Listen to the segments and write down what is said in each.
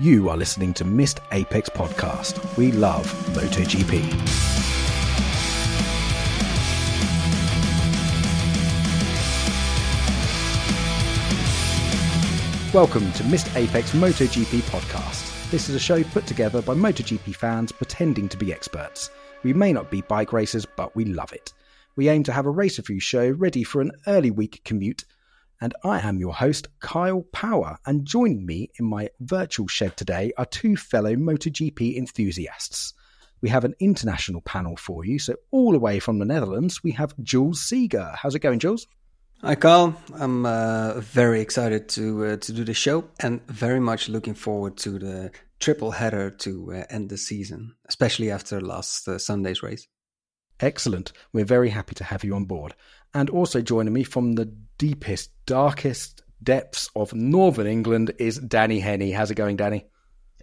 You are listening to Missed Apex Podcast. We love MotoGP. Welcome to Missed Apex MotoGP Podcast. This is a show put together by MotoGP fans pretending to be experts. We may not be bike racers, but we love it. We aim to have a race review show ready for an early week commute and I am your host, Kyle Power. And joining me in my virtual shed today are two fellow MotoGP enthusiasts. We have an international panel for you. So, all the way from the Netherlands, we have Jules Seeger. How's it going, Jules? Hi, Carl. I'm uh, very excited to uh, to do the show and very much looking forward to the triple header to uh, end the season, especially after last uh, Sunday's race. Excellent. We're very happy to have you on board. And also joining me from the deepest, darkest depths of northern England is Danny Henny. How's it going, Danny?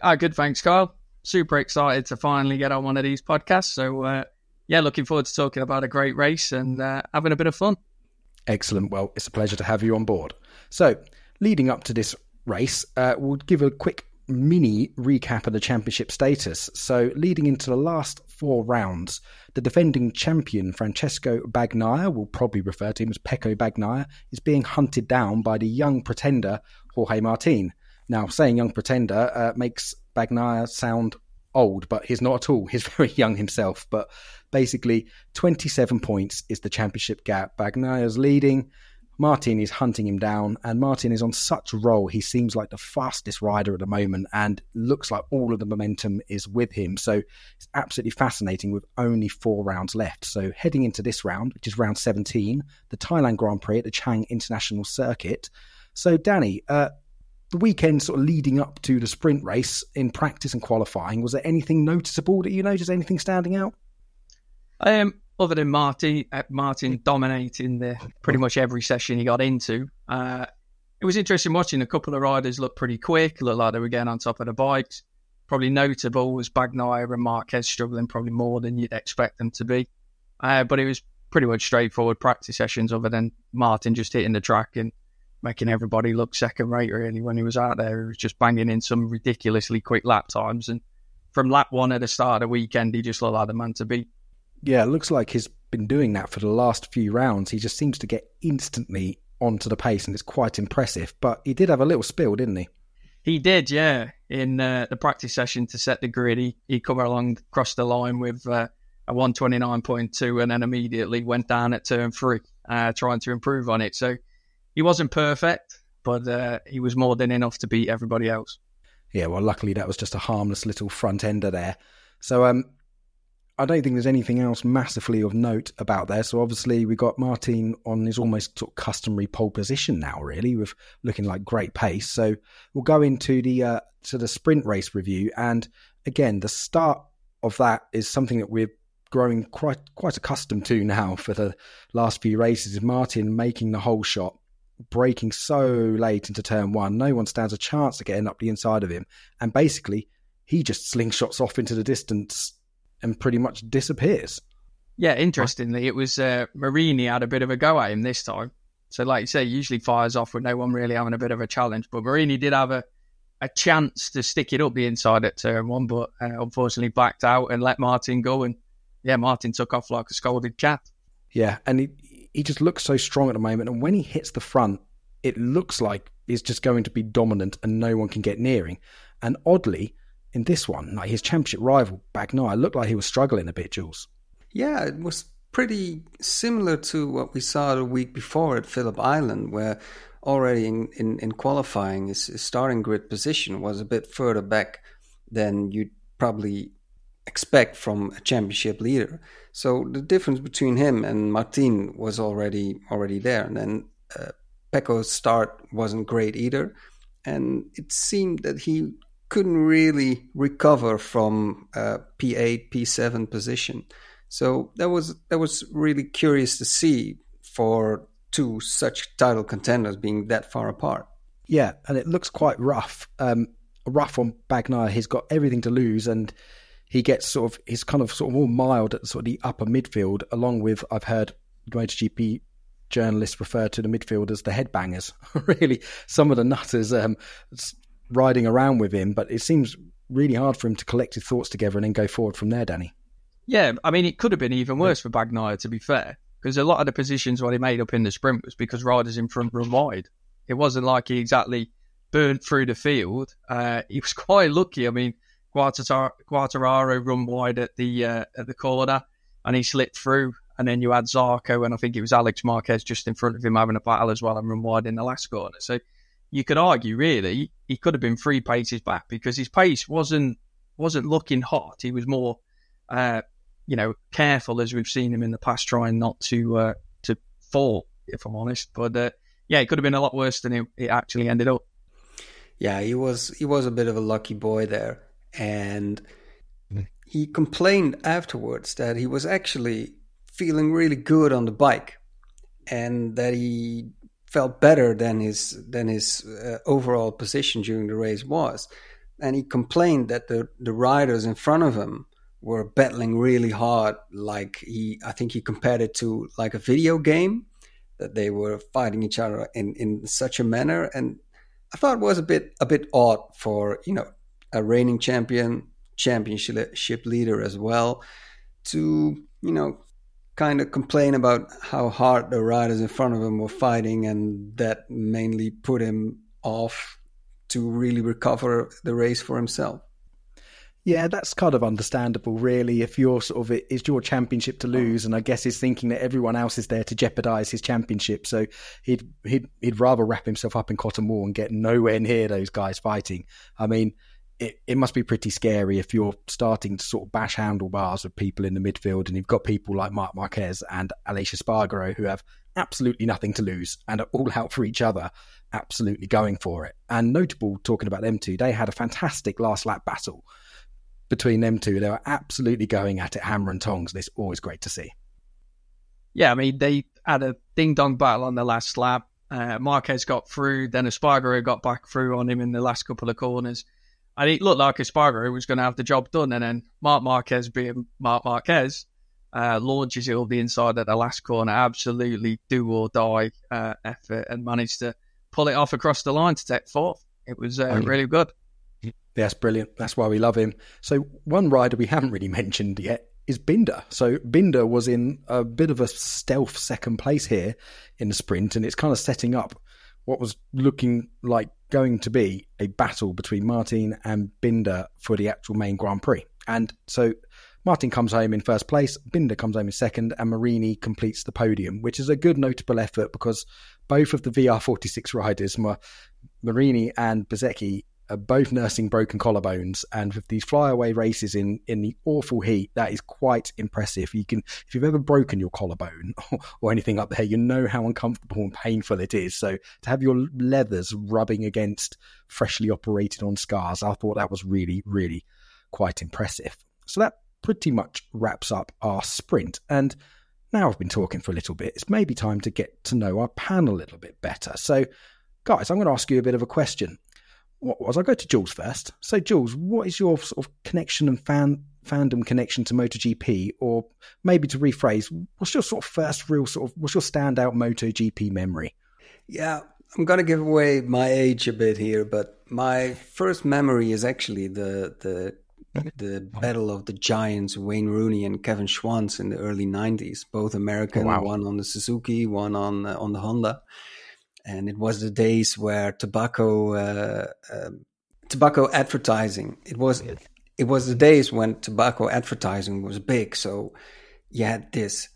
Ah, good, thanks, Kyle. Super excited to finally get on one of these podcasts. So, uh, yeah, looking forward to talking about a great race and uh, having a bit of fun. Excellent. Well, it's a pleasure to have you on board. So, leading up to this race, uh, we'll give a quick mini recap of the championship status. So, leading into the last four rounds, the defending champion Francesco Bagnaia, we'll probably refer to him as Pecco Bagnaia, is being hunted down by the young pretender Jorge Martin. Now, saying young pretender uh, makes Bagnaia sound old, but he's not at all. He's very young himself. But basically, 27 points is the championship gap. Bagnaia's leading. Martin is hunting him down, and Martin is on such a roll. He seems like the fastest rider at the moment, and looks like all of the momentum is with him. So it's absolutely fascinating with only four rounds left. So heading into this round, which is round 17, the Thailand Grand Prix at the Chang International Circuit. So, Danny, uh, the weekend sort of leading up to the sprint race in practice and qualifying, was there anything noticeable that you noticed? Anything standing out? Um, other than Martin, uh, Martin dominating the pretty much every session he got into. Uh, it was interesting watching a couple of riders look pretty quick, look like they were getting on top of the bikes. Probably notable was Bagnaia and Marquez struggling probably more than you'd expect them to be. Uh, but it was pretty much straightforward practice sessions, other than Martin just hitting the track and making everybody look second rate. Really, when he was out there, he was just banging in some ridiculously quick lap times. And from lap one at the start of the weekend, he just looked like the man to beat. Yeah, it looks like he's been doing that for the last few rounds. He just seems to get instantly onto the pace, and it's quite impressive. But he did have a little spill, didn't he? He did, yeah. In uh, the practice session to set the grid, he, he come along, crossed the line with uh, a 129.2, and then immediately went down at turn three, uh, trying to improve on it. So he wasn't perfect, but uh, he was more than enough to beat everybody else. Yeah, well, luckily that was just a harmless little front ender there. So, um, I don't think there's anything else massively of note about there. So obviously we got Martin on his almost sort of customary pole position now, really, with looking like great pace. So we'll go into the uh, to the sprint race review, and again, the start of that is something that we're growing quite quite accustomed to now for the last few races. Is Martin making the whole shot, braking so late into turn one, no one stands a chance of getting up the inside of him, and basically he just slingshots off into the distance and pretty much disappears. Yeah, interestingly, it was uh, Marini had a bit of a go at him this time. So, like you say, usually fires off with no one really having a bit of a challenge. But Marini did have a, a chance to stick it up the inside at turn one, but uh, unfortunately backed out and let Martin go. And yeah, Martin took off like a scolded cat. Yeah, and he, he just looks so strong at the moment. And when he hits the front, it looks like he's just going to be dominant and no one can get nearing. And oddly, in this one, like his championship rival Bagnaia looked like he was struggling a bit, Jules. Yeah, it was pretty similar to what we saw the week before at Phillip Island, where already in, in, in qualifying his, his, starting grid position was a bit further back than you'd probably expect from a championship leader. So the difference between him and Martin was already already there. And then uh, Pecco's start wasn't great either. And it seemed that he couldn't really recover from a P8, P7 position. So that was that was really curious to see for two such title contenders being that far apart. Yeah, and it looks quite rough. Um, rough on Bagnaia. He's got everything to lose, and he gets sort of he's kind of sort of all mild at sort of the upper midfield, along with I've heard MotoGP journalists refer to the midfield as the headbangers. really, some of the nutters um, riding around with him, but it seems really hard for him to collect his thoughts together and then go forward from there, Danny. Yeah, I mean, it could have been even worse for Bagnaia, to be fair, because a lot of the positions what he made up in the sprint was because riders in front run wide. It wasn't like he exactly burnt through the field. Uh, he was quite lucky. I mean, Quartararo run wide at the uh, at the corner, and he slipped through. And then you had Zarco, and I think it was Alex Marquez just in front of him having a battle as well and run wide in the last corner. So you could argue, really, he could have been three paces back because his pace wasn't wasn't looking hot. He was more, uh, you know, careful as we've seen him in the past, trying not to uh, to fall. If I'm honest, but uh, yeah, it could have been a lot worse than it, it actually ended up. Yeah, he was he was a bit of a lucky boy there, and he complained afterwards that he was actually feeling really good on the bike, and that he felt better than his than his uh, overall position during the race was, and he complained that the the riders in front of him were battling really hard. Like he, I think he compared it to like a video game that they were fighting each other in in such a manner, and I thought it was a bit a bit odd for you know a reigning champion, championship leader as well, to you know kind of complain about how hard the riders in front of him were fighting, and that mainly put him off to really recover the race for himself. Yeah, that's kind of understandable, really. If you're sort of it's your championship to lose, and I guess he's thinking that everyone else is there to jeopardise his championship, so he'd he'd he'd rather wrap himself up in cotton wool and get nowhere near those guys fighting. I mean, it, it must be pretty scary if you're starting to sort of bash handlebars of people in the midfield, and you've got people like Marc Marquez and Aleix Espargaro who have absolutely nothing to lose and are all out for each other, absolutely going for it. And notable talking about them two, they had a fantastic last lap battle between them two. They were absolutely going at it hammer and tongs. And it's always great to see. Yeah, I mean, they had a ding dong battle on the last lap. Uh, Marquez got through, then Espargaro got back through on him in the last couple of corners. And it looked like Espargaro was going to have the job done. And then Marc Marquez, being Marc Marquez, uh, launches it over the inside at the last corner. Absolutely do or die uh, effort and managed to pull it off across the line to take fourth. It was uh, really good. That's brilliant. That's why we love him. So one rider we haven't really mentioned yet is Binder. So Binder was in a bit of a stealth second place here in the sprint, and it's kind of setting up what was looking like going to be a battle between Martin and Binder for the actual main Grand Prix. And so Martin comes home in first place, Binder comes home in second, and Marini completes the podium, which is a good notable effort because both of the VR46 riders, Marini and Bezzecchi, are both nursing broken collarbones, and with these flyaway races in in the awful heat, that is quite impressive. You can, if you've ever broken your collarbone or, or anything up there, you know how uncomfortable and painful it is. So to have your leathers rubbing against freshly operated on scars, I thought that was really, really quite impressive. So that pretty much wraps up our sprint. And now I've been talking for a little bit, it's maybe time to get to know our panel a little bit better. So, guys, I'm going to ask you a bit of a question what was? I'll go to Jules first. So, Jules, what is your sort of connection and fan fandom connection to MotoGP, or maybe to rephrase, what's your sort of first real sort of what's your standout MotoGP memory? Yeah, I'm gonna give away my age a bit here, but my first memory is actually the the the battle of the giants Wayne Rainey and Kevin Schwantz in the early 90s, both American, oh, wow. one on the Suzuki, one on uh, on the Honda and it was the days where tobacco uh, uh, tobacco advertising it was it was the days when tobacco advertising was big. So you had this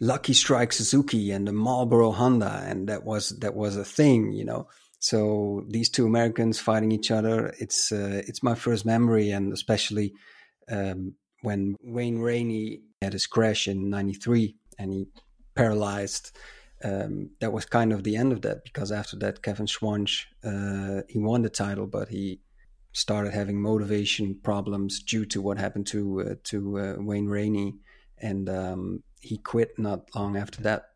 lucky strike suzuki and the marlboro honda and that was that was a thing you know? So these two americans fighting each other it's uh, it's my first memory and especially um, when wayne rainey had his crash in 93 and he paralyzed um, that was kind of the end of that because after that, Kevin Schwantz, uh, he won the title, but he started having motivation problems due to what happened to uh, to uh, Wayne Rainey, and um, he quit not long after that.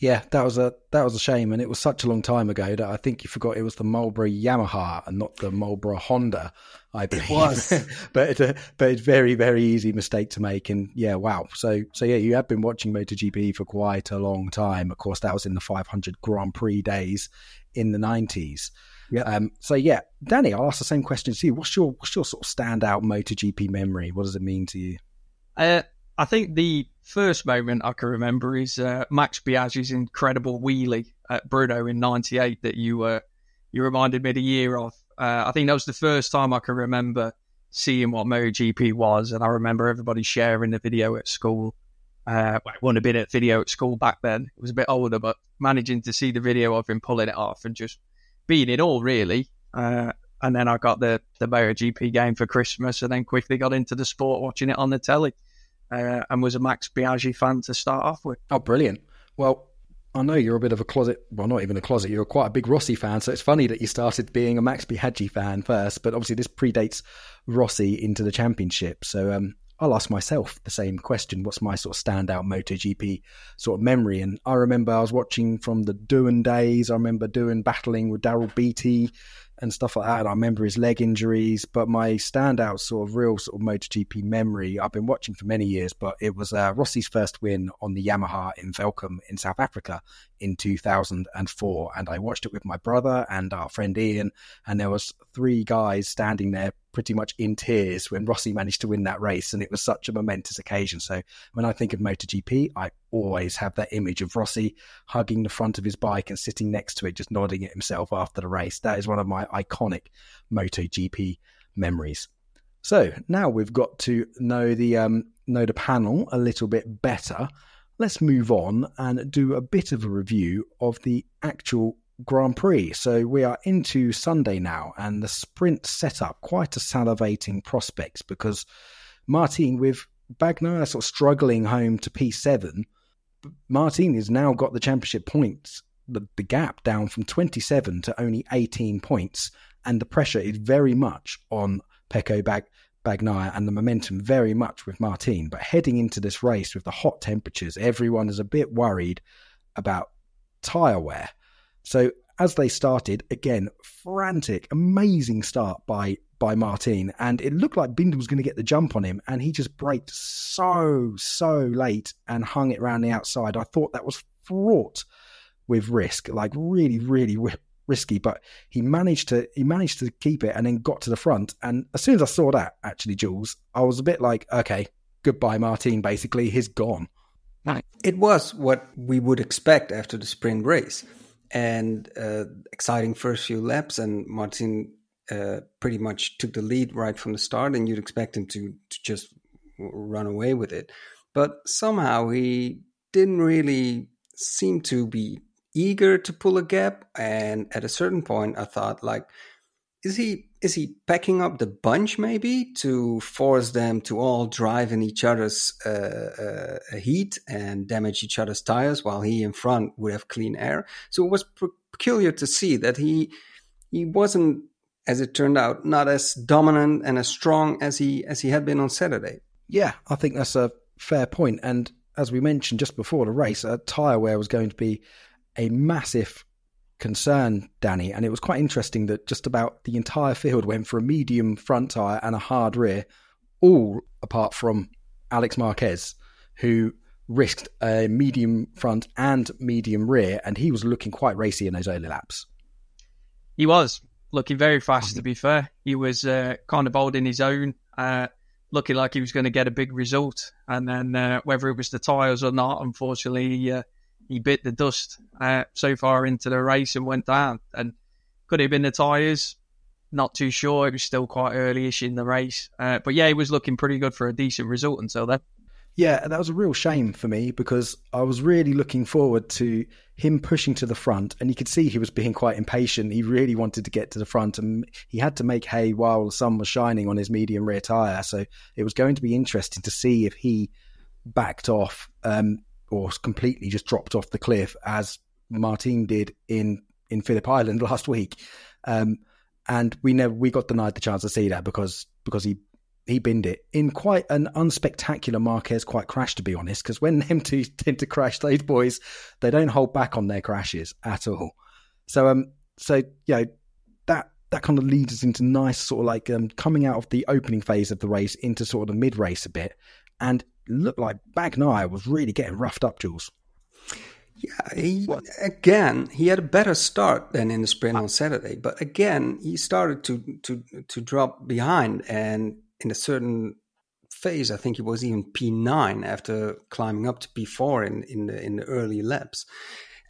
Yeah, that was a that was a shame, and it was such a long time ago that I think you forgot it was the Marlboro Yamaha and not the Marlboro Honda. I believe it was, but uh, but it's very very easy mistake to make, and yeah, wow. So so yeah, you have been watching MotoGP for quite a long time. Of course, that was in the 500 Grand Prix days in the 90s. Yeah. Um, so yeah, Danny, I'll ask the same question to you. What's your what's your sort of standout MotoGP memory? What does it mean to you? Uh, I think the first moment I can remember is uh, Max Biaggi's incredible wheelie at Brno in '98 that you uh, you reminded me the year of. Uh, I think that was the first time I can remember seeing what MotoGP was, and I remember everybody sharing the video at school. Uh, well, it wouldn't have been a video at school back then; it was a bit older, but managing to see the video of him pulling it off and just being in all, really. Uh, and then I got the the MotoGP game for Christmas, and then quickly got into the sport, watching it on the telly, uh, and was a Max Biaggi fan to start off with. Oh, brilliant! Well, I know you're a bit of a closet, well, not even a closet, you're quite a big Rossi fan. So it's funny that you started being a Max Biaggi fan first, but obviously this predates Rossi into the championship. So um, I'll ask myself the same question. What's my sort of standout MotoGP sort of memory? And I remember I was watching from the Doohan days. I remember Doohan battling with Daryl Beattie and stuff like that. And I remember his leg injuries, but my standout sort of real sort of MotoGP memory I've been watching for many years, but it was uh, Rossi's first win on the Yamaha in Welkom in South Africa in 2004. And I watched it with my brother and our friend Ian, and there was three guys standing there pretty much in tears when Rossi managed to win that race, and it was such a momentous occasion. So when I think of MotoGP, I always have that image of Rossi hugging the front of his bike and sitting next to it, just nodding at himself after the race. That is one of my iconic MotoGP memories. So now we've got to know the um, know the panel a little bit better. Let's move on and do a bit of a review of the actual Grand Prix. So we are into Sunday now, and the sprint setup quite a salivating prospect because Martin with Bagnaia sort of struggling home to P7. Martin has now got the championship points, the, the gap down from 27 to only 18 points, and the pressure is very much on Pecco Bag, And the momentum very much with Martin. But heading into this race with the hot temperatures, everyone is a bit worried about tyre wear. So as they started, again, frantic, amazing start by by Martin, and it looked like Binder was going to get the jump on him, and he just braked so so late and hung it around the outside. I thought that was fraught with risk, like really really risky, but he managed to he managed to keep it and then got to the front. And as soon as I saw that, actually, Jules, I was a bit like, okay, goodbye, Martin. Basically, he's gone. It was what we would expect after the sprint race and uh, exciting first few laps. And Martin uh, pretty much took the lead right from the start, and you'd expect him to, to just run away with it. But somehow he didn't really seem to be eager to pull a gap. And at a certain point, I thought, like, is he is he packing up the bunch maybe to force them to all drive in each other's uh, uh, heat and damage each other's tires while he in front would have clean air so it was peculiar to see that he he wasn't as it turned out not as dominant and as strong as he as he had been on saturday yeah i think that's a fair point and as we mentioned just before the race a tire wear was going to be a massive concern, Danny. And it was quite interesting that just about the entire field went for a medium front tyre and a hard rear, all apart from Alex Marquez, who risked a medium front and medium rear, and he was looking quite racy in those early laps. He was looking very fast, to be fair. He was uh, kind of holding his own, uh, looking like he was going to get a big result. And then uh, whether it was the tyres or not, unfortunately, uh, he bit the dust uh, so far into the race and went down. And could it have been the tyres? Not too sure. It was still quite early-ish in the race, uh, but yeah, he was looking pretty good for a decent result until then. Yeah, that was a real shame for me because I was really looking forward to him pushing to the front, and you could see he was being quite impatient. He really wanted to get to the front, and he had to make hay while the sun was shining on his medium rear tyre. So it was going to be interesting to see if he backed off. Um, or completely just dropped off the cliff as Martin did in in Phillip Island last week. Um, and we never we got denied the chance to see that because because he he binned it in quite an unspectacular Marquez quite crash to be honest because when them two tend to crash those boys they don't hold back on their crashes at all so um so yeah that that kind of leads us into nice sort of like um, coming out of the opening phase of the race into sort of the mid race a bit and looked like Bagnaia was really getting roughed up, Jules. Yeah, he, again, he had a better start than in the sprint ah. on Saturday, but again, he started to to to drop behind, and in a certain phase, I think he was even P nine after climbing up to P four in in the in the early laps,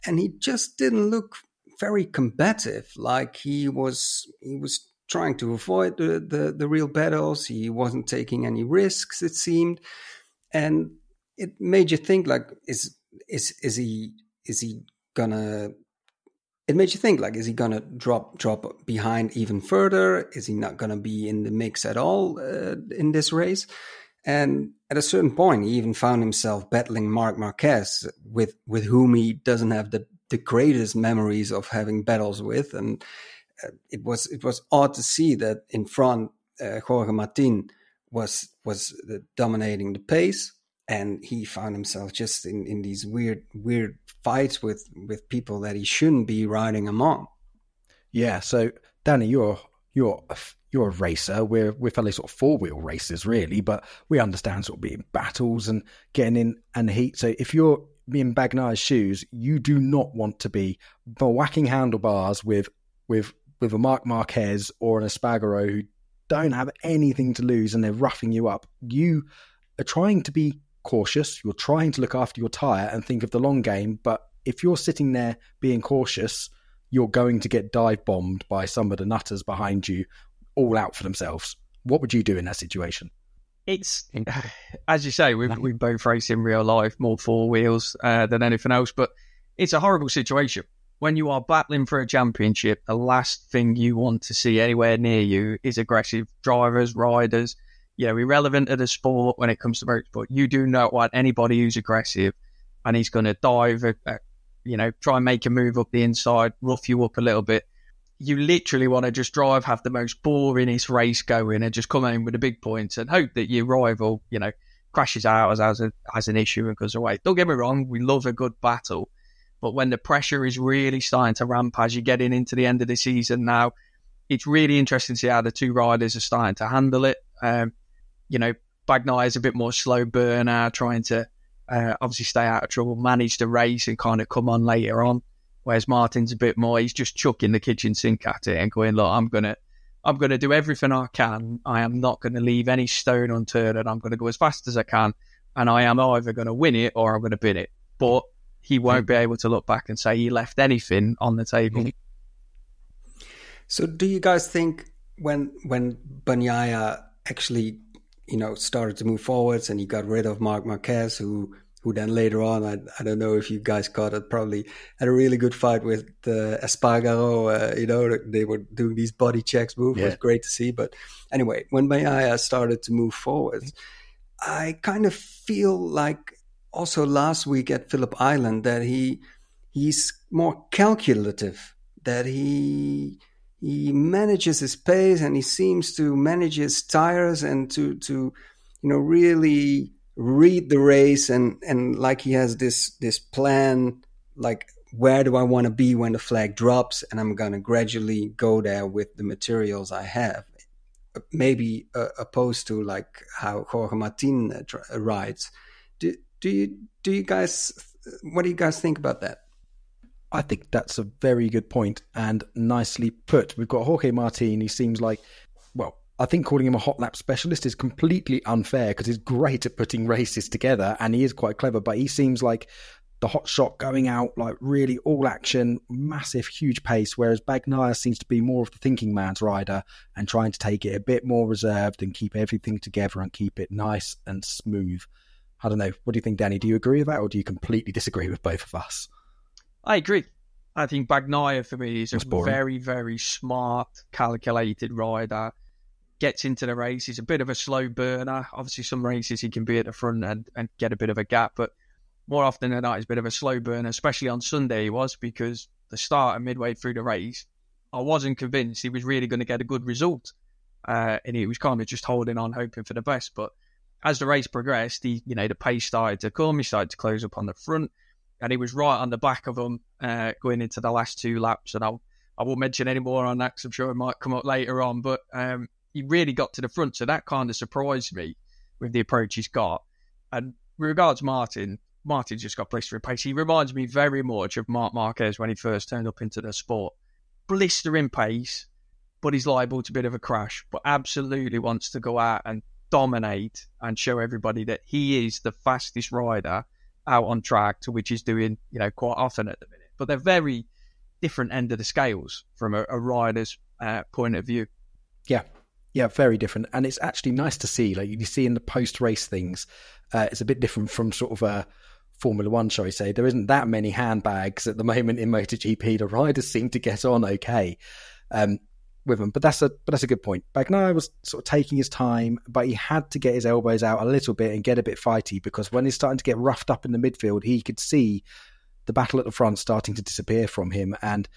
and he just didn't look very combative. Like he was he was trying to avoid the the, the real battles. He wasn't taking any risks. It seemed, and it made you think like is is is he is he gonna it made you think like is he gonna drop drop behind even further? Is he not gonna be in the mix at all uh, in this race? And at a certain point he even found himself battling marc marquez with with whom he doesn't have the the greatest memories of having battles with. And uh, it was it was odd to see that in front uh, jorge martin was was dominating the pace and he found himself just in, in these weird weird fights with with people that he shouldn't be riding among. Yeah, so Danny, you're you're you're a racer. We're we're fairly sort of four wheel racers, really, but we understand sort of being battles and getting in and heat. So if you're in Bagnaia's shoes, you do not want to be whacking handlebars with with with a Marc Marquez or an Espargaro who don't have anything to lose and they're roughing you up. You are trying to be cautious. You're trying to look after your tyre and think of the long game. But if you're sitting there being cautious, you're going to get dive bombed by some of the nutters behind you, all out for themselves. What would you do in that situation? It's as you say, we we both race in real life more four wheels uh, than anything else, but it's a horrible situation when you are battling for a championship. The last thing you want to see anywhere near you is aggressive drivers, riders, you know, irrelevant to the sport when it comes to motorsport. You do not want anybody who's aggressive and he's going to dive, uh, uh, you know, try and make a move up the inside, rough you up a little bit. You literally want to just drive, have the most boringest race going, and just come in with the big points and hope that your rival, you know, crashes out as as, a, as an issue and goes away. Don't get me wrong, we love a good battle, but when the pressure is really starting to ramp as you're getting into the end of the season now, it's really interesting to see how the two riders are starting to handle it. Um, you know, Bagnaia is a bit more slow burner, trying to uh, obviously stay out of trouble, manage the race and kind of come on later on. Whereas Martin's a bit more, he's just chucking the kitchen sink at it and going, look, I'm going to, I'm going to do everything I can. I am not going to leave any stone unturned and I'm going to go as fast as I can. And I am either going to win it or I'm going to bin it. But he won't be able to look back and say he left anything on the table. So do you guys think when, when Bagnaia actually you know, started to move forwards and he got rid of Marc Marquez, who who then later on, I, I don't know if you guys caught it, probably had a really good fight with uh, Espargaro. Uh, you know, they were doing these body checks move. Yeah. It was great to see. But anyway, when Bagnaia started to move forwards, I kind of feel like also last week at Phillip Island that he he's more calculative, that he he manages his pace and he seems to manage his tires and to to you know really read the race and and like he has this this plan like where do I want to be when the flag drops and I'm going to gradually go there with the materials I have. Maybe uh, opposed to like how Jorge Martin uh, rides do you do you guys what do you guys think about that I think that's a very good point and nicely put. We've got Jorge Martin. He seems like, well, I think calling him a hot lap specialist is completely unfair because he's great at putting races together and he is quite clever, but he seems like the hot shot going out, like really all action, massive, huge pace, whereas Bagnaia seems to be more of the thinking man's rider and trying to take it a bit more reserved and keep everything together and keep it nice and smooth. I don't know. What do you think, Danny? Do you agree with that or do you completely disagree with both of us? I agree. I think Bagnaia for me is a very, very smart, calculated rider. Gets into the race. He's a bit of a slow burner. Obviously, some races he can be at the front and, and get a bit of a gap, but more often than not, he's a bit of a slow burner, especially on Sunday he was, because the start and midway through the race, I wasn't convinced he was really going to get a good result. Uh, and he was kind of just holding on, hoping for the best. But as the race progressed, he, you know, the pace started to come, he started to close up on the front and he was right on the back of them uh, going into the last two laps. And I'll, I won't mention any more on that because I'm sure it might come up later on. But um, he really got to the front, so that kind of surprised me with the approach he's got. And regards Martin, Martin just got blistering pace. He reminds me very much of Marc Marquez when he first turned up into the sport. Blistering pace, but he's liable to a bit of a crash. But absolutely wants to go out and dominate and show everybody that he is the fastest rider out on track, to which he's doing, you know, quite often at the minute. But they're very different end of the scales from a, a rider's uh, point of view. Yeah, yeah, very different, and it's actually nice to see. Like you see in the post race things, uh, it's a bit different from sort of a Formula One, shall we say? There isn't that many handbags at the moment in MotoGP. The riders seem to get on okay um, with them, but that's a but that's a good point. Bagnaia was sort of taking his time, but he had to get his elbows out a little bit and get a bit fighty because when he's starting to get roughed up in the midfield, he could see the battle at the front starting to disappear from him. And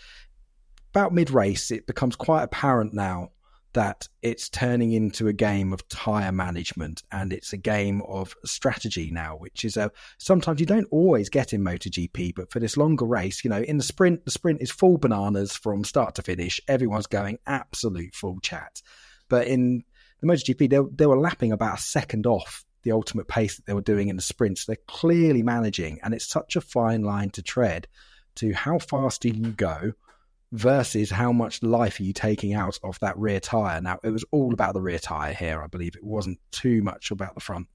about mid race, it becomes quite apparent now that it's turning into a game of tire management and it's a game of strategy now, which is a sometimes you don't always get in MotoGP, but for this longer race, you know, in the sprint, the sprint is full bananas from start to finish. Everyone's going absolute full chat. But in the MotoGP, they, they were lapping about a second off the ultimate pace that they were doing in the sprints. They're clearly managing, and it's such a fine line to tread to how fast do you go versus how much life are you taking out of that rear tire. Now it was all about the rear tire here, I believe. It wasn't too much about the front,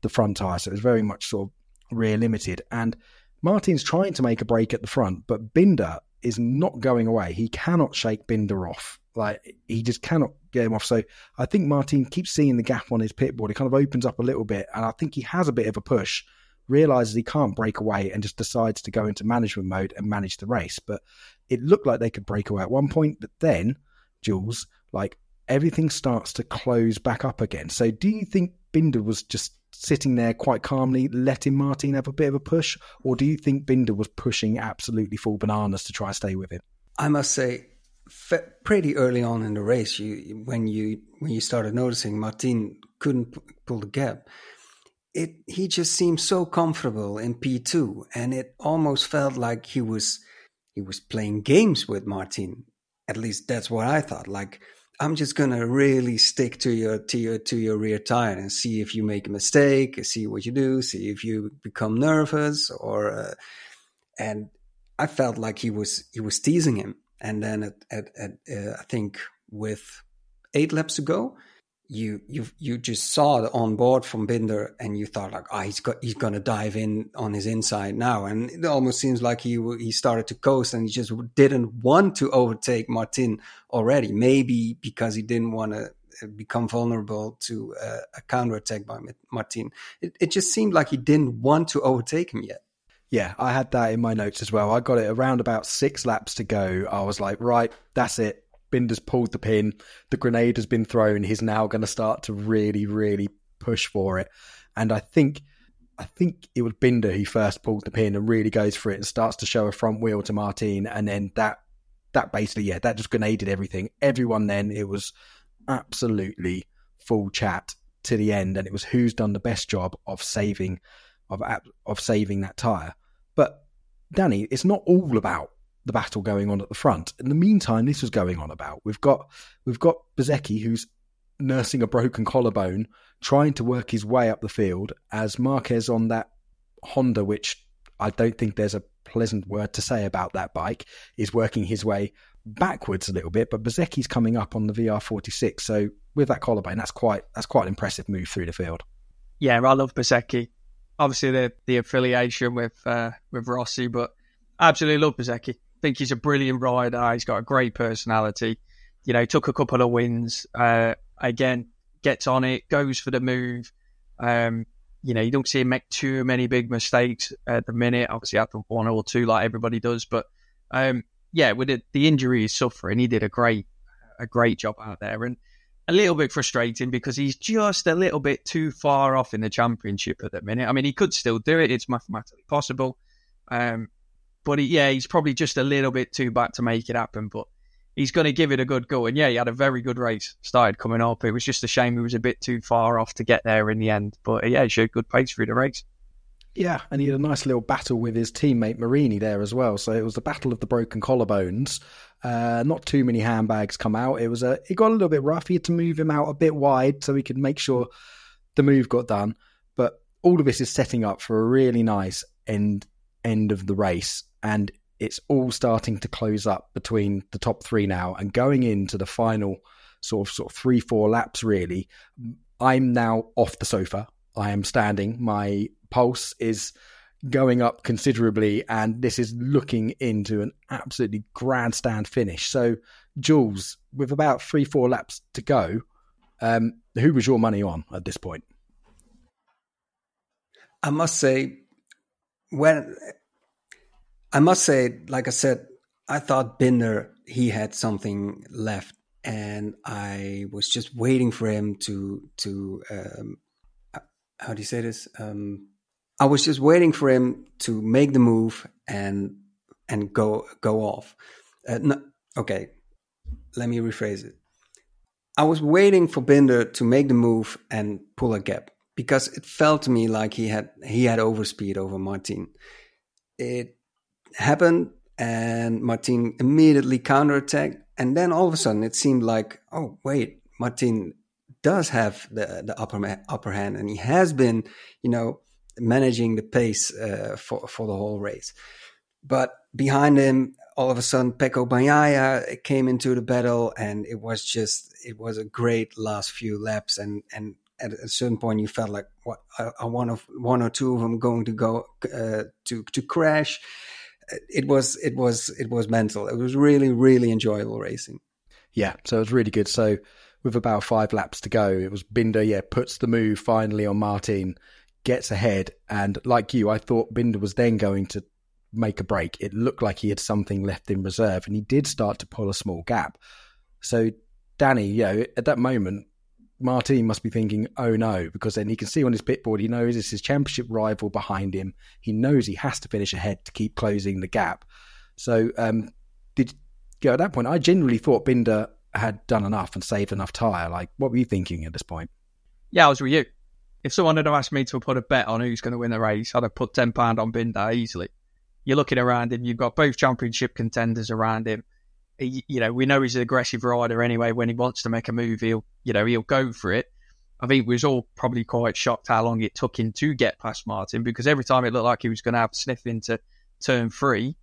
the front tire. So it was very much sort of rear limited. And Martin's trying to make a break at the front, but Binder is not going away. He cannot shake Binder off. Like he just cannot get him off. So I think Martin keeps seeing the gap on his pit board. It kind of opens up a little bit, and I think he has a bit of a push realizes he can't break away and just decides to go into management mode and manage the race. But it looked like they could break away at one point, but then, Jules, like everything starts to close back up again. So do you think Binder was just sitting there quite calmly, letting Martin have a bit of a push, or do you think Binder was pushing absolutely full bananas to try and stay with him? I must say, pretty early on in the race, you when you when you started noticing Martin couldn't pull the gap, it he just seemed so comfortable in P2 and it almost felt like he was he was playing games with Martin. At least that's what I thought. Like I'm just gonna really stick to your to your to your rear tire and see if you make a mistake, see what you do, see if you become nervous or uh, and I felt like he was he was teasing him. And then at at, at uh, I think with eight laps to go, you you you just saw the on board from Binder and you thought like, oh, he's got he's gonna dive in on his inside now, and it almost seems like he he started to coast and he just didn't want to overtake Martin already. Maybe because he didn't want to uh, become vulnerable to uh, a counter attack by Martin. It, it just seemed like he didn't want to overtake him yet. Yeah, I had that in my notes as well. I got it around about six laps to go. I was like, right, that's it. Binder's pulled the pin, the grenade has been thrown. He's now going to start to really, really push for it. And I think, I think it was Binder who first pulled the pin and really goes for it and starts to show a front wheel to Martin, and then that, that basically, yeah, that just grenaded everything. Everyone then it was absolutely full chat to the end, and it was who's done the best job of saving, of of saving that tire. But Danny, it's not all about the battle going on at the front. In the meantime, this was going on about. We've got we've got Bezzecchi who's nursing a broken collarbone, trying to work his way up the field as Marquez on that Honda, which I don't think there's a pleasant word to say about that bike, is working his way backwards a little bit. But Bezzecchi's coming up on the VR46, so with that collarbone, that's quite that's quite an impressive move through the field. Yeah, I love Bezzecchi. Obviously, the the affiliation with uh, with Rossi, but absolutely love Bezzecchi think he's a brilliant rider. He's got a great personality. You know, took a couple of wins. Uh, again, gets on it, goes for the move. Um, you know, you don't see him make too many big mistakes at the minute. Obviously, after one or two, like everybody does. But um, yeah, with the, the injury he's suffering, he did a great, a great job out there, and a little bit frustrating because he's just a little bit too far off in the championship at the minute. I mean, he could still do it; it's mathematically possible. Um, but he, yeah, he's probably just a little bit too back to make it happen. But he's going to give it a good go. And yeah, he had a very good race started coming up. It was just a shame he was a bit too far off to get there in the end. But yeah, he showed good pace through the race. Yeah, and he had a nice little battle with his teammate Marini there as well. So it was the battle of the broken collarbones. Uh, not too many handbags come out. It was a it got a little bit rough. He had to move him out a bit wide so he could make sure the move got done. But all of this is setting up for a really nice end end of the race, and it's all starting to close up between the top three now, and going into the final sort of sort of three four laps. Really, I'm now off the sofa. I am standing. My pulse is going up considerably, and this is looking into an absolutely grandstand finish. So, Jules, with about three, four laps to go, um, who was your money on at this point? I must say, when I must say, like I said, I thought Binder he had something left, and I was just waiting for him to to um, how do you say this? Um, I was just waiting for him to make the move and and go go off. Uh, no, okay, let me rephrase it. I was waiting for Binder to make the move and pull a gap because it felt to me like he had he had overspeed over Martin. It happened and Martin immediately counterattacked and then all of a sudden it seemed like oh wait Martin does have the the upper upper hand and he has been you know managing the pace uh, for for the whole race. But behind him, all of a sudden, Pecco Bagnaia came into the battle, and it was just it was a great last few laps. And and at a certain point, you felt like what are one of one or two of them going to go uh, to to crash. It was it was it was mental. It was really really enjoyable racing. Yeah, so it was really good. So with about five laps to go, it was Binder. Yeah, puts the move finally on Martin gets ahead, and like you, I thought Binder was then going to make a break. It looked like he had something left in reserve, and he did start to pull a small gap. So, Danny, you know, at that moment, Martin must be thinking, "Oh no," because then he can see on his pit board, he knows it's his championship rival behind him. He knows he has to finish ahead to keep closing the gap. So, um, did at that point, I genuinely thought Binder had done enough and saved enough tire. Like, what were you thinking at this point? Yeah, I was with you if someone had asked me to put a bet on who's going to win the race, I'd have put ten pound on Binder easily. You're looking around him, you've got both championship contenders around him. He, you know, we know he's an aggressive rider anyway. When he wants to make a move, he'll, you know, he'll go for it. I think we was all probably quite shocked how long it took him to get past Martin because every time it looked like he was going to have sniff into turn three,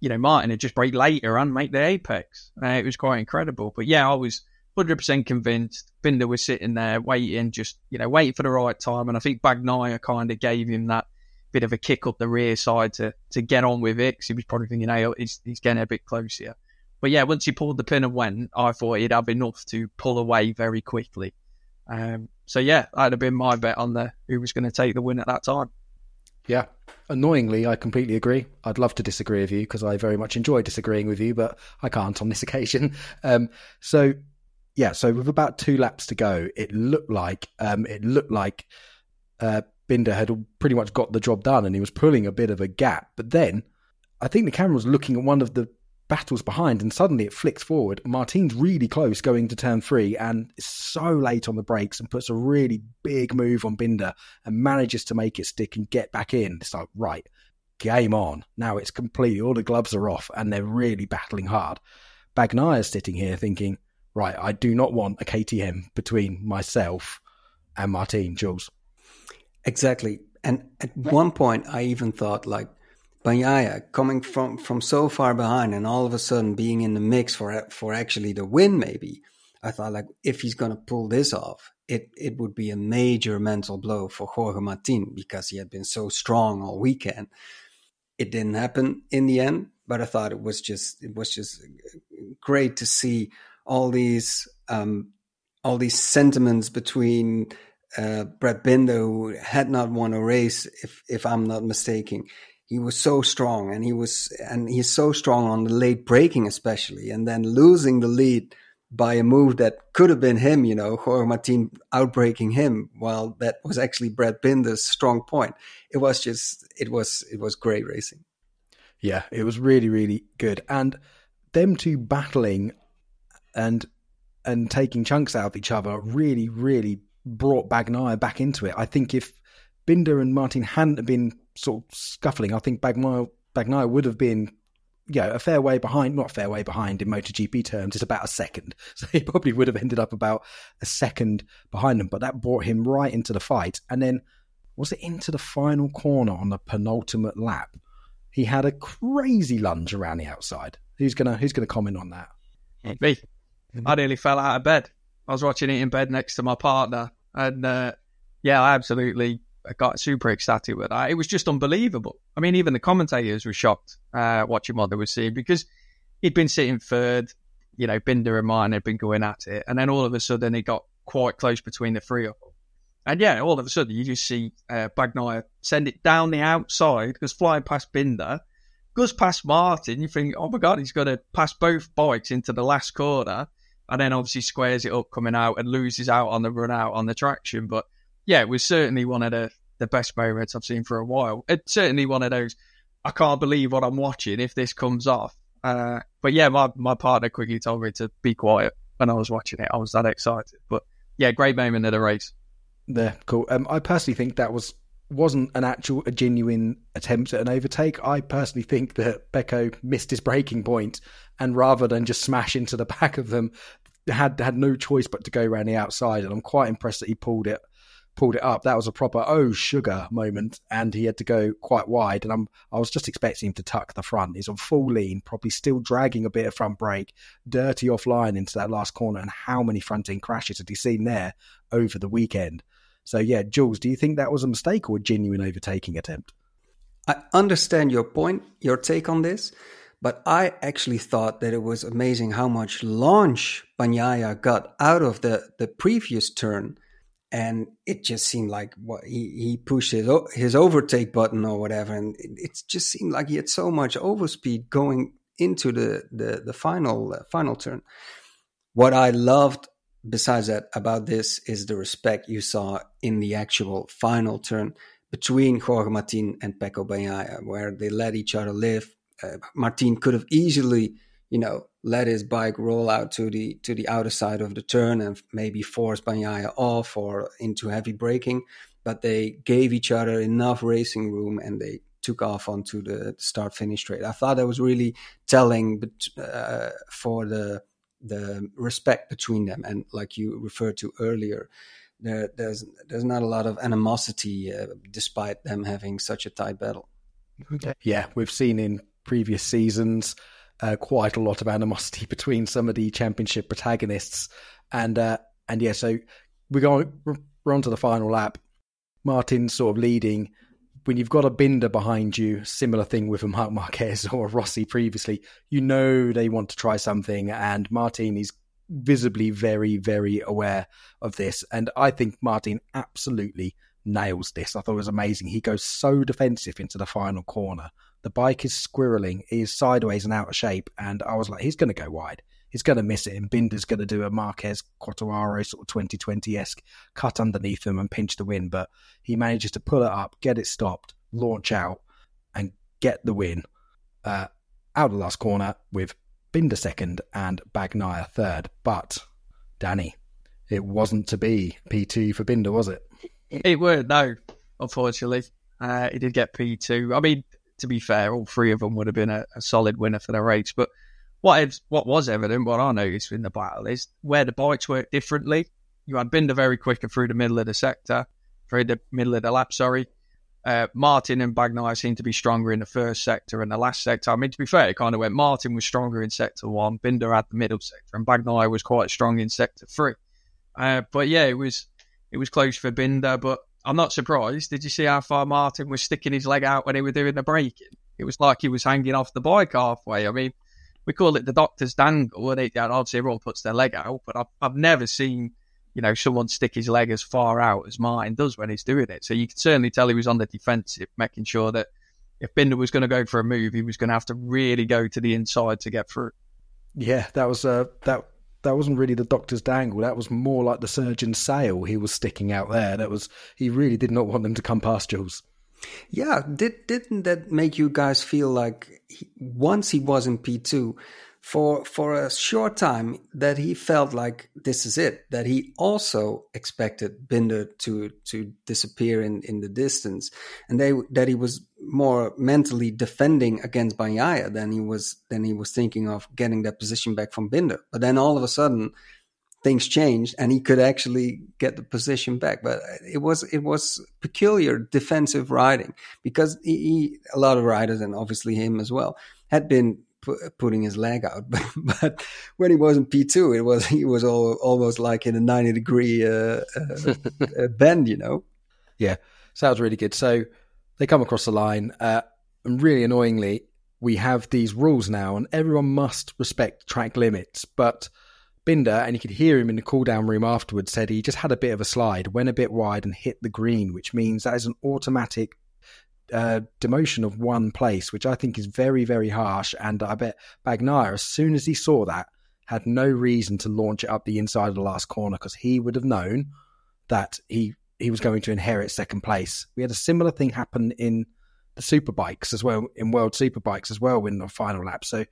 you know, Martin had just brake later and make the apex. Uh, it was quite incredible. But yeah, I was 100% convinced. Binder was sitting there waiting, just, you know, waiting for the right time. And I think Bagnaia kind of gave him that bit of a kick up the rear side to, to get on with it because he was probably thinking, hey, he's, he's getting a bit closer. But yeah, once he pulled the pin and went, I thought he'd have enough to pull away very quickly. Um, so yeah, that'd have been my bet on the who was going to take the win at that time. Yeah. Annoyingly, I completely agree. I'd love to disagree with you because I very much enjoy disagreeing with you, but I can't on this occasion. Um, so yeah, so with about two laps to go, it looked like um, it looked like uh, Binder had pretty much got the job done, and he was pulling a bit of a gap. But then, I think the camera was looking at one of the battles behind, and suddenly it flicks forward. Martin's really close going to turn three, and is so late on the brakes, and puts a really big move on Binder, and manages to make it stick and get back in. It's like right, game on. Now it's completely all the gloves are off, and they're really battling hard. Bagnaia's sitting here thinking right, I do not want a KTM between myself and Martin Jules. Exactly. And at one point, I even thought like Bagnaia coming from, from so far behind and all of a sudden being in the mix for for actually the win, maybe. I thought like if he's gonna pull this off, it it would be a major mental blow for Jorge Martin because he had been so strong all weekend. It didn't happen in the end, but I thought it was just it was just great to see all these um, all these sentiments between uh, Brad Binder, who had not won a race, if if I'm not mistaken. He was so strong, and he was, and he's so strong on the late braking especially, and then losing the lead by a move that could have been him, you know, Jorge Martin outbraking him, while that was actually Brad Binder's strong point. It was just, it was, it was great racing. Yeah, it was really, really good, and them two battling and and taking chunks out of each other really, really brought Bagnaia back into it. I think if Binder and Martin hadn't been sort of scuffling, I think Bagnaia, Bagnaia would have been you know, a fair way behind, not a fair way behind in MotoGP terms, it's about a second. So he probably would have ended up about a second behind them, but that brought him right into the fight. And then was it into the final corner on the penultimate lap? He had a crazy lunge around the outside. Who's gonna Who's gonna comment on that? Me. I nearly fell out of bed. I was watching it in bed next to my partner, and uh, yeah, I absolutely got super ecstatic with that. It was just unbelievable. I mean, even the commentators were shocked uh, watching what they were seeing because he'd been sitting third. You know, Binder and mine had been going at it, and then all of a sudden it got quite close between the three of them. And yeah, all of a sudden you just see uh, send it down the outside because flying past Binder, goes past Martin. You think, oh my god, he's going to pass both bikes into the last corner, and then obviously squares it up coming out and loses out on the run out on the traction. But yeah, it was certainly one of the the best moments I've seen for a while. It's certainly one of those. I can't believe what I'm watching if this comes off. Uh, but yeah, my, my partner quickly told me to be quiet when I was watching it. I was that excited. But yeah, great moment of the race. There, cool. Um, I personally think that was wasn't an actual, a genuine attempt at an overtake. I personally think that Pecco missed his braking point, and rather than just smash into the back of them, had had no choice but to go around the outside. And I'm quite impressed that he pulled it pulled it up. That was a proper oh sugar moment, and he had to go quite wide. And I'm I was just expecting him to tuck the front. He's on full lean, probably still dragging a bit of front brake, dirty offline into that last corner. And how many front end crashes had he seen there over the weekend? So yeah, Jules, do you think that was a mistake or a genuine overtaking attempt? I understand your point, your take on this, but I actually thought that it was amazing how much launch Bagnaia got out of the, the previous turn and it just seemed like what he, he pushed his his overtake button or whatever, and it, it just seemed like he had so much overspeed going into the the, the final uh, final turn. What I loved besides that about this is the respect you saw in the actual final turn between Jorge Martin and Pecco Bagnaia, where they let each other live. Uh, Martin could have easily you know, let his bike roll out to the to the outer side of the turn and maybe force Bagnaia off or into heavy braking. But they gave each other enough racing room and they took off onto the start finish straight. I thought that was really telling uh, for the the respect between them. And like you referred to earlier, there, there's there's not a lot of animosity uh, despite them having such a tight battle. Yeah, we've seen in previous seasons uh, quite a lot of animosity between some of the championship protagonists, and uh, and yeah, so we're going we're on to the final lap. Martin sort of leading. When you've got a Binder behind you, similar thing with a Marc Marquez or a Rossi previously, you know they want to try something, and Martin is visibly very, very aware of this. And I think Martin absolutely nails this. I thought it was amazing. He goes so defensive into the final corner the bike is squirreling, he is sideways and out of shape, and I was like, he's going to go wide. He's going to miss it, and Binder's going to do a Marquez Quartararo sort of 2020 esque cut underneath him and pinch the win. But he manages to pull it up, get it stopped, launch out, and get the win uh, out of the last corner with Binder second and Bagnaia third. But, Danny, it wasn't to be P2 for Binder, was it? It weren't, no, unfortunately. Uh, he did get P2. I mean, to be fair, all three of them would have been a, a solid winner for the race. But what what was evident, what I noticed in the battle, is where the bikes work differently. You had Binder very quicker through the middle of the sector, through the middle of the lap. Sorry, uh, Martin and Bagnaia seemed to be stronger in the first sector and the last sector. I mean, to be fair, it kind of went. Martin was stronger in sector one, Binder had the middle sector, and Bagnaia was quite strong in sector three. Uh, but yeah, it was it was close for Binder, but I'm not surprised. Did you see how far Martin was sticking his leg out when he was doing the braking? It was like he was hanging off the bike halfway. I mean, we call it the doctor's dangle, and it, obviously everyone puts their leg out, but I've, I've never seen, you know, someone stick his leg as far out as Martin does when he's doing it. So you can certainly tell he was on the defensive, making sure that if Binder was going to go for a move, he was going to have to really go to the inside to get through. Yeah, that was uh, that that wasn't really the doctor's dangle. That was more like the surgeon's sail he was sticking out there. That was he really did not want them to come past Jules. Yeah, did didn't that make you guys feel like he, once he was in P two, for for a short time that he felt like this is it that he also expected binder to to disappear in in the distance and they that he was more mentally defending against Bagnaia than he was than he was thinking of getting that position back from binder but then all of a sudden things changed and he could actually get the position back. But it was it was peculiar defensive riding because he, he a lot of riders and obviously him as well had been putting his leg out. But, but when he was in P two, it was he was all, almost like in a ninety degree uh, uh, uh, bend, you know. Yeah, sounds really good. So they come across the line, uh, and really annoyingly, we have these rules now, and everyone must respect track limits. But Binder, and you could hear him in the cool down room afterwards, said he just had a bit of a slide, went a bit wide, and hit the green, which means that is an automatic uh, demotion of one place, which I think is very, very harsh. And I bet Bagnaia, as soon as he saw that, had no reason to launch it up the inside of the last corner because he would have known that he he was going to inherit second place. We had a similar thing happen in the superbikes as well, in World Superbikes as well, in the final lap. So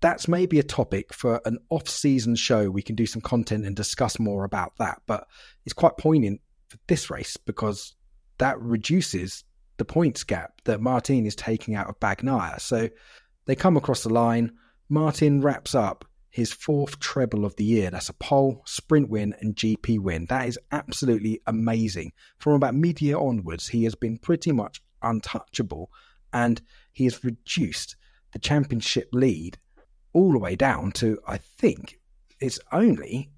that's maybe a topic for an off-season show. We can do some content and discuss more about that. But it's quite poignant for this race because that reduces the points gap that Martin is taking out of Bagnaia. So they come across the line. Martin wraps up his fourth treble of the year. That's a pole, sprint win, and GP win. That is absolutely amazing. From about mid year onwards, he has been pretty much untouchable and he has reduced the championship lead all the way down to, I think, it's only,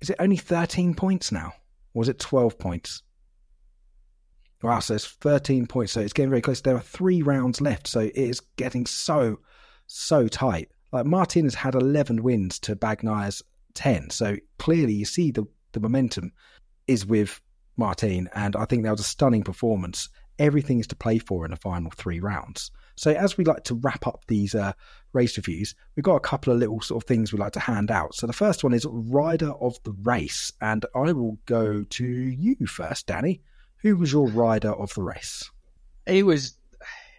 is it only 13 points now? Or was it 12 points? Wow, so it's 13 points. So it's getting very close. There are three rounds left. So it is getting so, so tight. Like Martin has had 11 wins to Bagnaia's 10. So clearly you see the, the momentum is with Martin. And I think that was a stunning performance. Everything is to play for in the final three rounds. So as we like to wrap up these uh, race reviews, we've got a couple of little sort of things we like to hand out. So the first one is rider of the race, and I will go to you first, Danny. Who was your rider of the race? He was.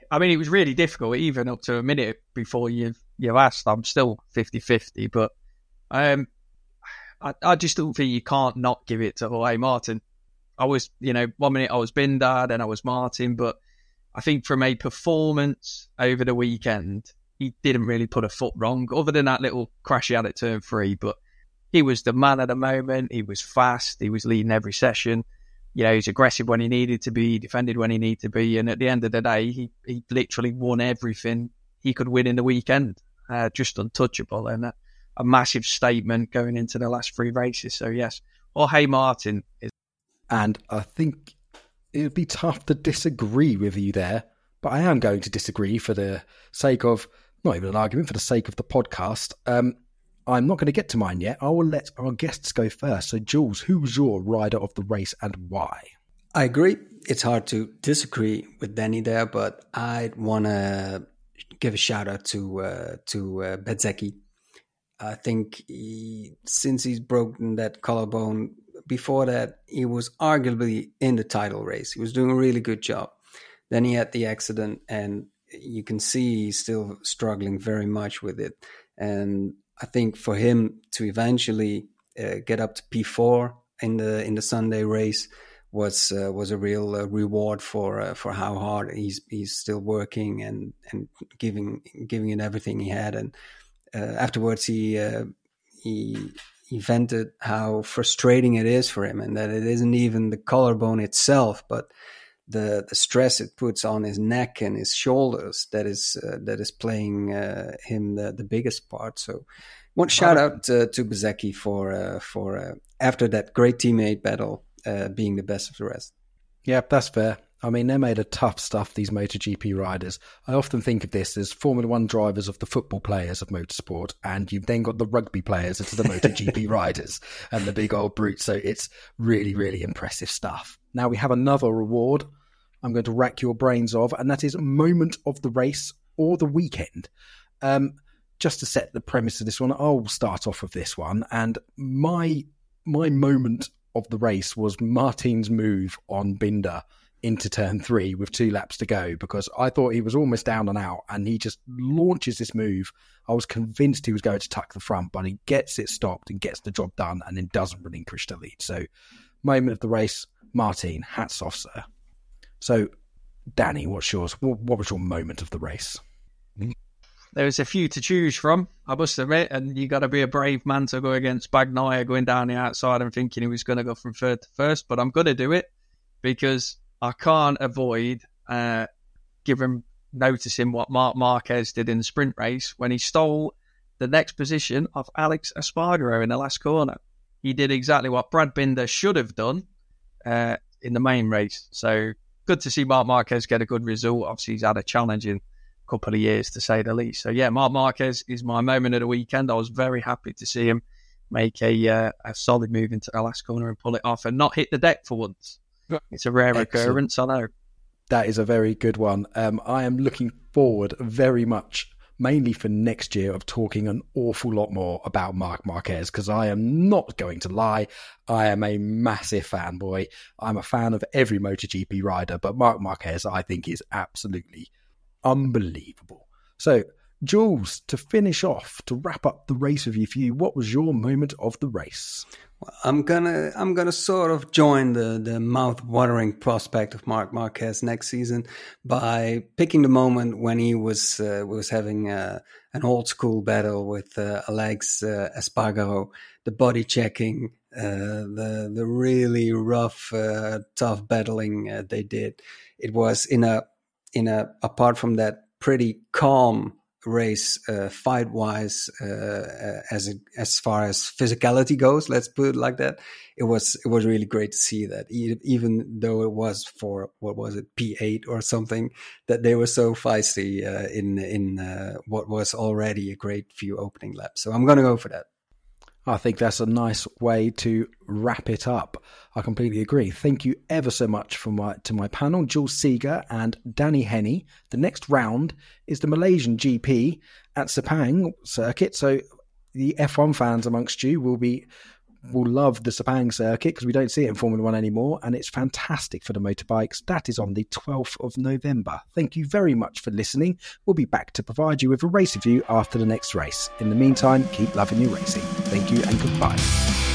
I mean, it was really difficult, even up to a minute before you you asked. I'm still 50-50, but um, I, I just don't think you can't not give it to Jorge Martin. I was, you know, one minute I was Binder, then I was Martin, but I think from a performance over the weekend, he didn't really put a foot wrong, other than that little crash he had at turn three. But he was the man at the moment. He was fast. He was leading every session you know, he's aggressive when he needed to be, defended when he needed to be, and at the end of the day, he, he literally won everything he could win in the weekend. Uh, just untouchable and a, a, massive statement going into the last three races. So yes, Jorge Martin is. And I think it would be tough to disagree with you there, but I am going to disagree for the sake of not even an argument, for the sake of the podcast. Um, I'm not going to get to mine yet. I will let our guests go first. So, Jules, who was your rider of the race and why? I agree. It's hard to disagree with Danny there, but I'd want to give a shout out to uh, to uh. I think he, since he's broken that collarbone, before that he was arguably in the title race. He was doing a really good job. Then he had the accident, and you can see he's still struggling very much with it. And I think for him to eventually uh, get up to P4 in the in the Sunday race was uh, was a real uh, reward for uh, for how hard he's he's still working and and giving giving it everything he had. And uh, afterwards, he uh, he he vented how frustrating it is for him, and that it isn't even the collarbone itself, but the the stress it puts on his neck and his shoulders that is uh, that is playing uh, him the, the biggest part. So, one shout out uh, to Bezzecchi for uh, for uh, after that great teammate battle uh, being the best of the rest. Yeah, that's fair. I mean, they're made of tough stuff, these MotoGP riders. I often think of this as Formula One drivers of the football players of motorsport, and you've then got the rugby players as the MotoGP riders and the big old brutes. So it's really, really impressive stuff. Now we have another reward I'm going to rack your brains of, and that is moment of the race or the weekend. Um, just to set the premise of this one, I'll start off with this one, and my my moment of the race was Martin's move on Binder into turn three with two laps to go because I thought he was almost down and out, and he just launches this move. I was convinced he was going to tuck the front, but he gets it stopped and gets the job done, and then doesn't relinquish the lead. So, moment of the race, Martin, hats off, sir. So, Danny, what's yours? What, was your moment of the race? there was a few to choose from, I must admit, and you got to be a brave man to go against Bagnaia going down the outside and thinking he was going to go from third to first. But I'm going to do it because I can't avoid uh, giving noticing what Marc Marquez did in the sprint race when he stole the next position of Alex Espargaro in the last corner. He did exactly what Brad Binder should have done uh, in the main race. So good to see Marc Marquez get a good result. Obviously, he's had a challenging couple of years to say the least. So yeah, Marc Marquez is my moment of the weekend. I was very happy to see him make a uh, a solid move into the last corner and pull it off and not hit the deck for once. It's a rare Excellent. occurrence, I know. That is a very good one. Um, I am looking forward very much, mainly for next year, of talking an awful lot more about Marc Marquez because I am not going to lie. I am a massive fanboy. I'm a fan of every MotoGP rider, but Marc Marquez, I think, is absolutely unbelievable. So, Jules, to finish off, to wrap up the race review for you, what was your moment of the race? I'm gonna I'm gonna sort of join the the mouth watering prospect of Marc Marquez next season by picking the moment when he was uh, was having uh, an old school battle with uh, Alex uh, Espargaro, the body checking, uh, the the really rough, uh, tough battling they did. It was in a in a apart from that pretty calm race uh, fight wise uh, uh as as far as physicality goes let's put it like that it was it was really great to see that. Even though it was for what was it p8 or something that they were so feisty uh, in in uh, what was already a great few opening laps. So i'm going to go for that I think that's a nice way to wrap it up. I completely agree. Thank you ever so much for my, to my panel, Jules Seeger and Danny Henny. The next round is the Malaysian GP at Sepang circuit. So the F1 fans amongst you will be will love the Sepang circuit because we don't see it in Formula One anymore, and it's fantastic for the motorbikes. That is on the 12th of November. Thank you very much for listening. We'll be back to provide you with a race review after the next race. In the meantime, keep loving your racing. Thank you and goodbye.